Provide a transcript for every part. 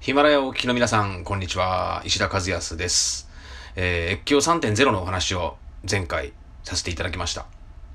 ヒマラヤをお聞きの皆さん、こんにちは。石田和康です。えー、越境3.0のお話を前回させていただきました。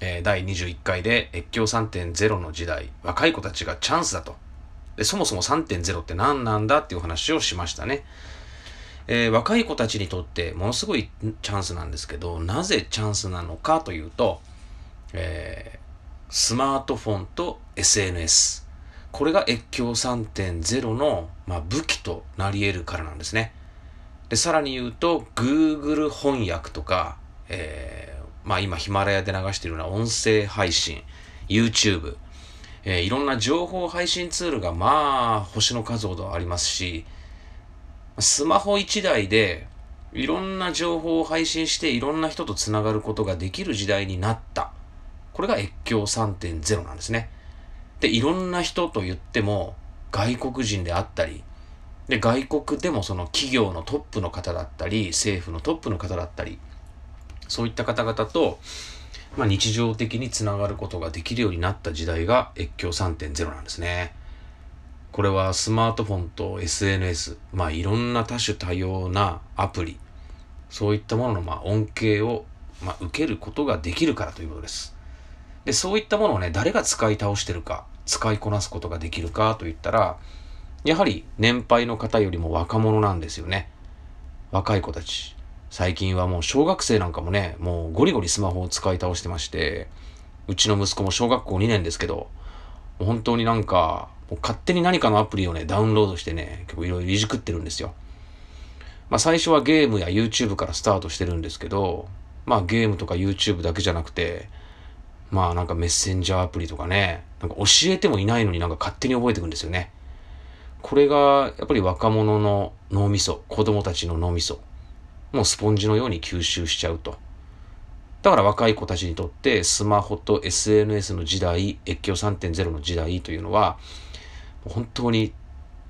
えー、第21回で越境3.0の時代、若い子たちがチャンスだと。でそもそも3.0って何なんだっていう話をしましたね。えー、若い子たちにとってものすごいチャンスなんですけど、なぜチャンスなのかというと、えー、スマートフォンと SNS。これが越境3.0の、まあ、武器となり得るからなんですね。で、さらに言うと、Google 翻訳とか、えー、まあ今ヒマラヤで流しているような音声配信、YouTube、えー、いろんな情報配信ツールがまあ星の数ほどありますし、スマホ1台でいろんな情報を配信していろんな人とつながることができる時代になった。これが越境3.0なんですね。で、いろんな人と言っても、外国人であったり、で、外国でもその企業のトップの方だったり、政府のトップの方だったり、そういった方々と、まあ、日常的につながることができるようになった時代が越境3.0なんですね。これはスマートフォンと SNS、まあいろんな多種多様なアプリ、そういったもののまあ恩恵をまあ受けることができるからということです。で、そういったものをね、誰が使い倒してるか、使いこなすことができるかといったら、やはり年配の方よりも若者なんですよね。若い子たち。最近はもう小学生なんかもね、もうゴリゴリスマホを使い倒してまして、うちの息子も小学校2年ですけど、本当になんか、もう勝手に何かのアプリをね、ダウンロードしてね、結構いろいろいじくってるんですよ。まあ最初はゲームや YouTube からスタートしてるんですけど、まあゲームとか YouTube だけじゃなくて、まあなんかメッセンジャーアプリとかね、なんか教えてもいないのになんか勝手に覚えていくんですよね。これがやっぱり若者の脳みそ、子供たちの脳みそ、もうスポンジのように吸収しちゃうと。だから若い子たちにとってスマホと SNS の時代、越境3.0の時代というのは、本当に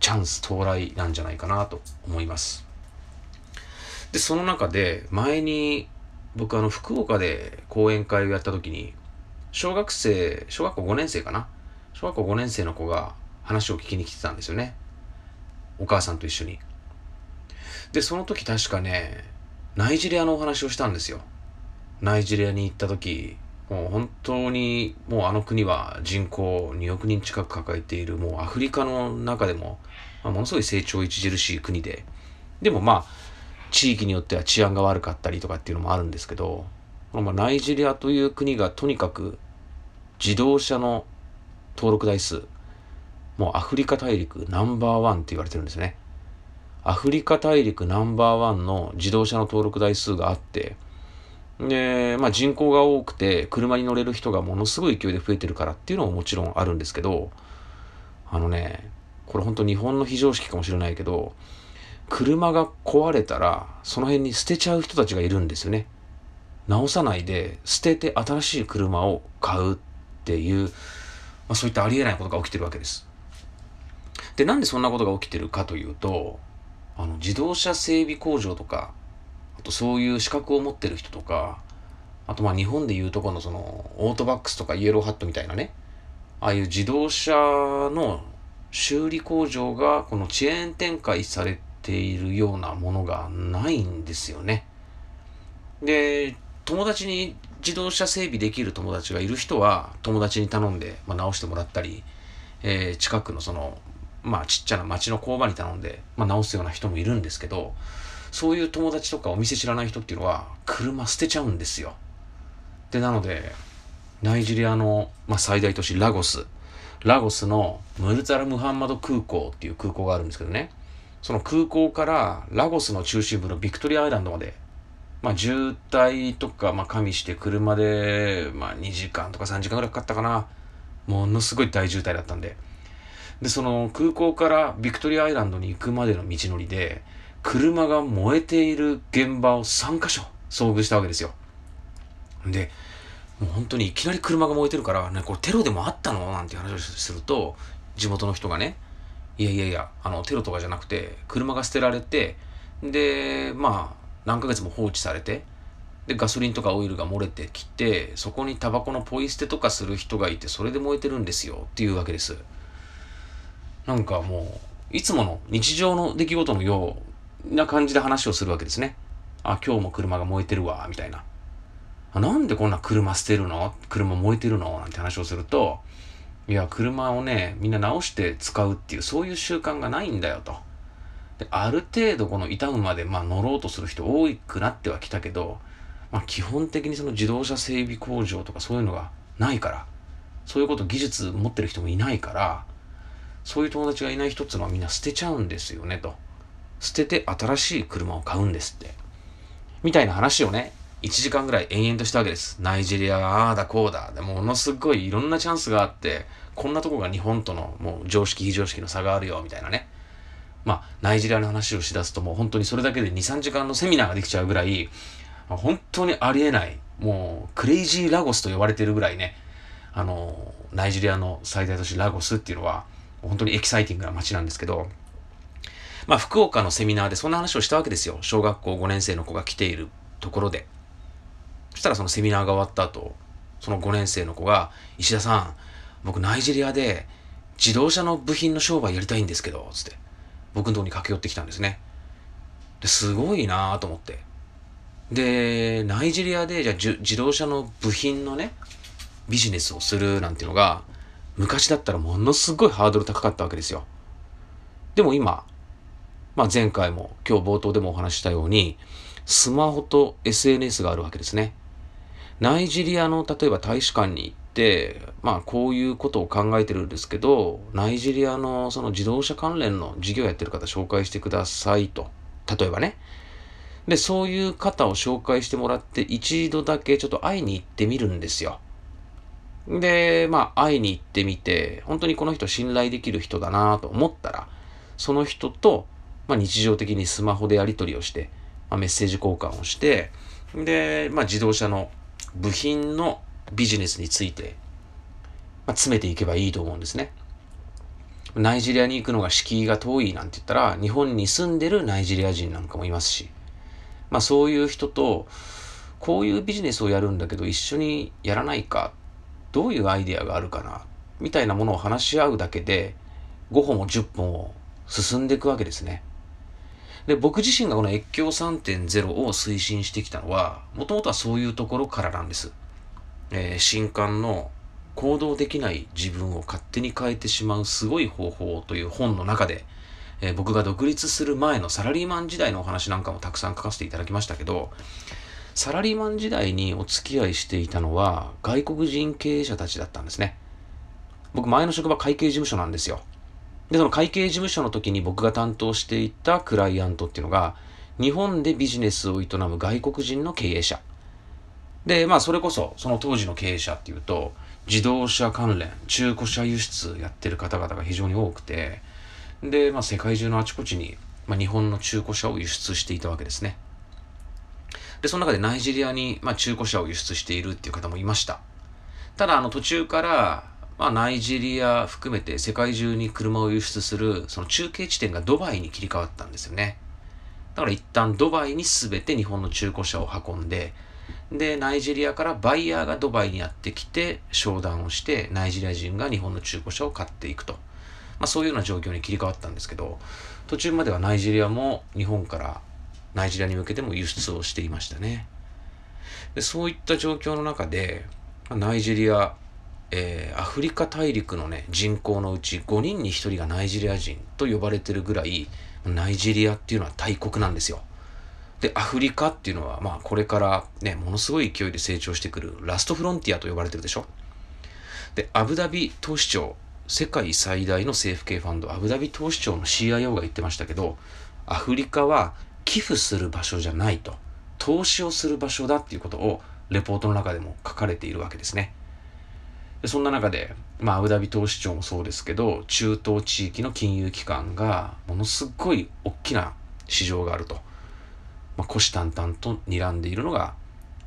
チャンス到来なんじゃないかなと思います。で、その中で前に僕あの福岡で講演会をやった時に小学生、小学校5年生かな？小学校5年生の子が話を聞きに来てたんですよね。お母さんと一緒に。で、その時確かね、ナイジェリアのお話をしたんですよ。ナイジェリアに行った時、もう本当にもうあの国は人口2億人近く抱えているもうアフリカの中でも、まあ、ものすごい成長著しい国で、でもまあ地域によっては治安が悪かったりとかっていうのもあるんですけどこの、まあ、ナイジェリアという国がとにかく自動車の登録台数、もうアフリカ大陸ナンバーワンって言われてるんですね。アフリカ大陸ナンバーワンの自動車の登録台数があって、で、まあ人口が多くて車に乗れる人がものすごい勢いで増えてるからっていうのももちろんあるんですけど、あのね、これ本当日本の非常識かもしれないけど、車が壊れたらその辺に捨てちゃう人たちがいるんですよね。直さないで捨てて新しい車を買うていう、まあ、そういったありえないことが起きてるわけです。で、なんでそんなことが起きてるかというと、あの、自動車整備工場とか、あとそういう資格を持ってる人とか、あとまあ日本でいうとこのその、オートバックスとかイエローハットみたいなね、ああいう自動車の修理工場がこのチェーン展開されているようなものがないんですよね。で、友達に自動車整備できる友達がいる人は友達に頼んで、まあ、直してもらったり、えー、近くのそのまあちっちゃな町の工場に頼んで、まあ、直すような人もいるんですけどそういう友達とかお店知らない人っていうのは車捨てちゃうんですよ。でなのでナイジェリアの、まあ、最大都市ラゴス。ラゴスのムルザラ・ムハンマド空港っていう空港があるんですけどね。その空港からラゴスの中心部のビクトリアアイランドまでまあ、渋滞とか、まあ、加味して車で、まあ、2時間とか3時間ぐらいかかったかな。ものすごい大渋滞だったんで。で、その空港からビクトリアアイランドに行くまでの道のりで、車が燃えている現場を3カ所遭遇したわけですよ。で、もう本当にいきなり車が燃えてるから、ね、これテロでもあったの？なんて話をすると、地元の人がね、いやいやいや、あの、テロとかじゃなくて、車が捨てられて、で、まあ、何ヶ月も放置されてでガソリンとかオイルが漏れてきてそこにタバコのポイ捨てとかする人がいてそれで燃えてるんですよっていうわけですなんかもういつもの日常の出来事のような感じで話をするわけですね。あ、今日も車が燃えてるわ、みたいな。なんでこんな車捨てるの？車燃えてるの？なんて話をすると、いや、車をね、みんな直して使うっていう、そういう習慣がないんだよと。で、ある程度この傷むまで、まあ乗ろうとする人多くなってはきたけど、まあ基本的にその自動車整備工場とかそういうのがないから、そういうこと技術持ってる人もいないから、そういう友達がいない人っていうのはみんな捨てちゃうんですよねと。捨てて新しい車を買うんですって。みたいな話をね、1時間ぐらい延々としたわけです。ナイジェリアがああだこうだ。でものすごいいろんなチャンスがあって、こんなとこが日本とのもう常識非常識の差があるよ、みたいなね。まあ、ナイジェリアの話をしだすともう本当にそれだけで2、3時間のセミナーができちゃうぐらい、本当にありえない、もうクレイジーラゴスと呼ばれてるぐらいね、あの、ナイジェリアの最大都市ラゴスっていうのは、本当にエキサイティングな街なんですけど、まあ、福岡のセミナーでそんな話をしたわけですよ。小学校5年生の子が来ているところで。そしたらそのセミナーが終わった後、その5年生の子が、石田さん、僕ナイジェリアで自動車の部品の商売やりたいんですけど、つって、僕のとこに駆け寄ってきたんですね。ですごいなぁと思って。で、ナイジェリアでじゃあ自動車の部品のね、ビジネスをするなんていうのが、昔だったらものすごいハードル高かったわけですよ。でも今、まあ前回も今日冒頭でもお話したように、スマホと SNS があるわけですね。ナイジェリアの例えば大使館に行っ、まあこういうことを考えてるんですけど、ナイジェリアのその自動車関連の事業やってる方紹介してくださいと。例えばね。で、そういう方を紹介してもらって一度だけちょっと会いに行ってみるんですよ。で、まあ会いに行ってみて、本当にこの人信頼できる人だなと思ったら、その人と、まあ、日常的にスマホでやり取りをして、まあ、メッセージ交換をして、で、まあ、自動車の部品のビジネスについて、まあ、詰めていけばいいと思うんですね。ナイジェリアに行くのが敷居が遠いなんて言ったら、日本に住んでるナイジェリア人なんかもいますし、まあそういう人と、こういうビジネスをやるんだけど一緒にやらないか、どういうアイデアがあるかな、みたいなものを話し合うだけで、5歩も10本を進んでいくわけですね。で、僕自身がこの越境3.0を推進してきたのは、もともとはそういうところからなんです。えー、新刊の行動できない自分を勝手に変えてしまうすごい方法という本の中で、えー、僕が独立する前のサラリーマン時代のお話なんかもたくさん書かせていただきましたけど、サラリーマン時代にお付き合いしていたのは外国人経営者たちだったんですね。僕前の職場会計事務所なんですよ。で、その会計事務所の時に僕が担当していたクライアントっていうのが、日本でビジネスを営む外国人の経営者。で、まあそれこそ、その当時の経営者っていうと、自動車関連、中古車輸出やってる方々が非常に多くて、で、まあ世界中のあちこちに、まあ、日本の中古車を輸出していたわけですね。で、その中でナイジェリアに、まあ、中古車を輸出しているっていう方もいました。ただ、あの途中から、まあ、ナイジェリア含めて世界中に車を輸出するその中継地点がドバイに切り替わったんですよね。だから一旦ドバイに全て日本の中古車を運んで、で、ナイジェリアからバイヤーがドバイにやってきて商談をして、ナイジェリア人が日本の中古車を買っていくと。まあそういうような状況に切り替わったんですけど、途中まではナイジェリアも日本からナイジェリアに向けても輸出をしていましたね。でそういった状況の中で、ナイジェリア、えー、アフリカ大陸のね、人口のうち5人に1人がナイジェリア人と呼ばれてるぐらい、ナイジェリアっていうのは大国なんですよ。で、アフリカっていうのは、まあ、これからね、ものすごい勢いで成長してくるラストフロンティアと呼ばれてるでしょ？で、アブダビ投資庁、世界最大の政府系ファンド、アブダビ投資庁の CIO が言ってましたけど、アフリカは寄付する場所じゃないと、投資をする場所だっていうことを、レポートの中でも書かれているわけですね。そんな中で、まあ、アブダビ投資庁もそうですけど、中東地域の金融機関が、ものすごい大きな市場があると。まあ、虎視眈々と睨んでいるのが、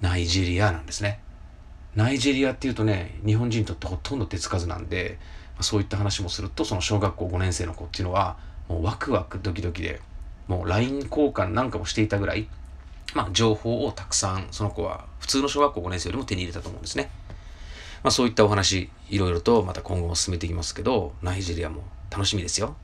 ナイジェリアなんですね。ナイジェリアっていうとね、日本人にとってほとんど手つかずなんで、まあ、そういった話もすると、その小学校5年生の子っていうのは、もうワクワクドキドキで、もう LINE 交換なんかもしていたぐらい、まあ、情報をたくさん、その子は普通の小学校5年生よりも手に入れたと思うんですね。まあ、そういったお話、いろいろとまた今後も進めていきますけど、ナイジェリアも楽しみですよ。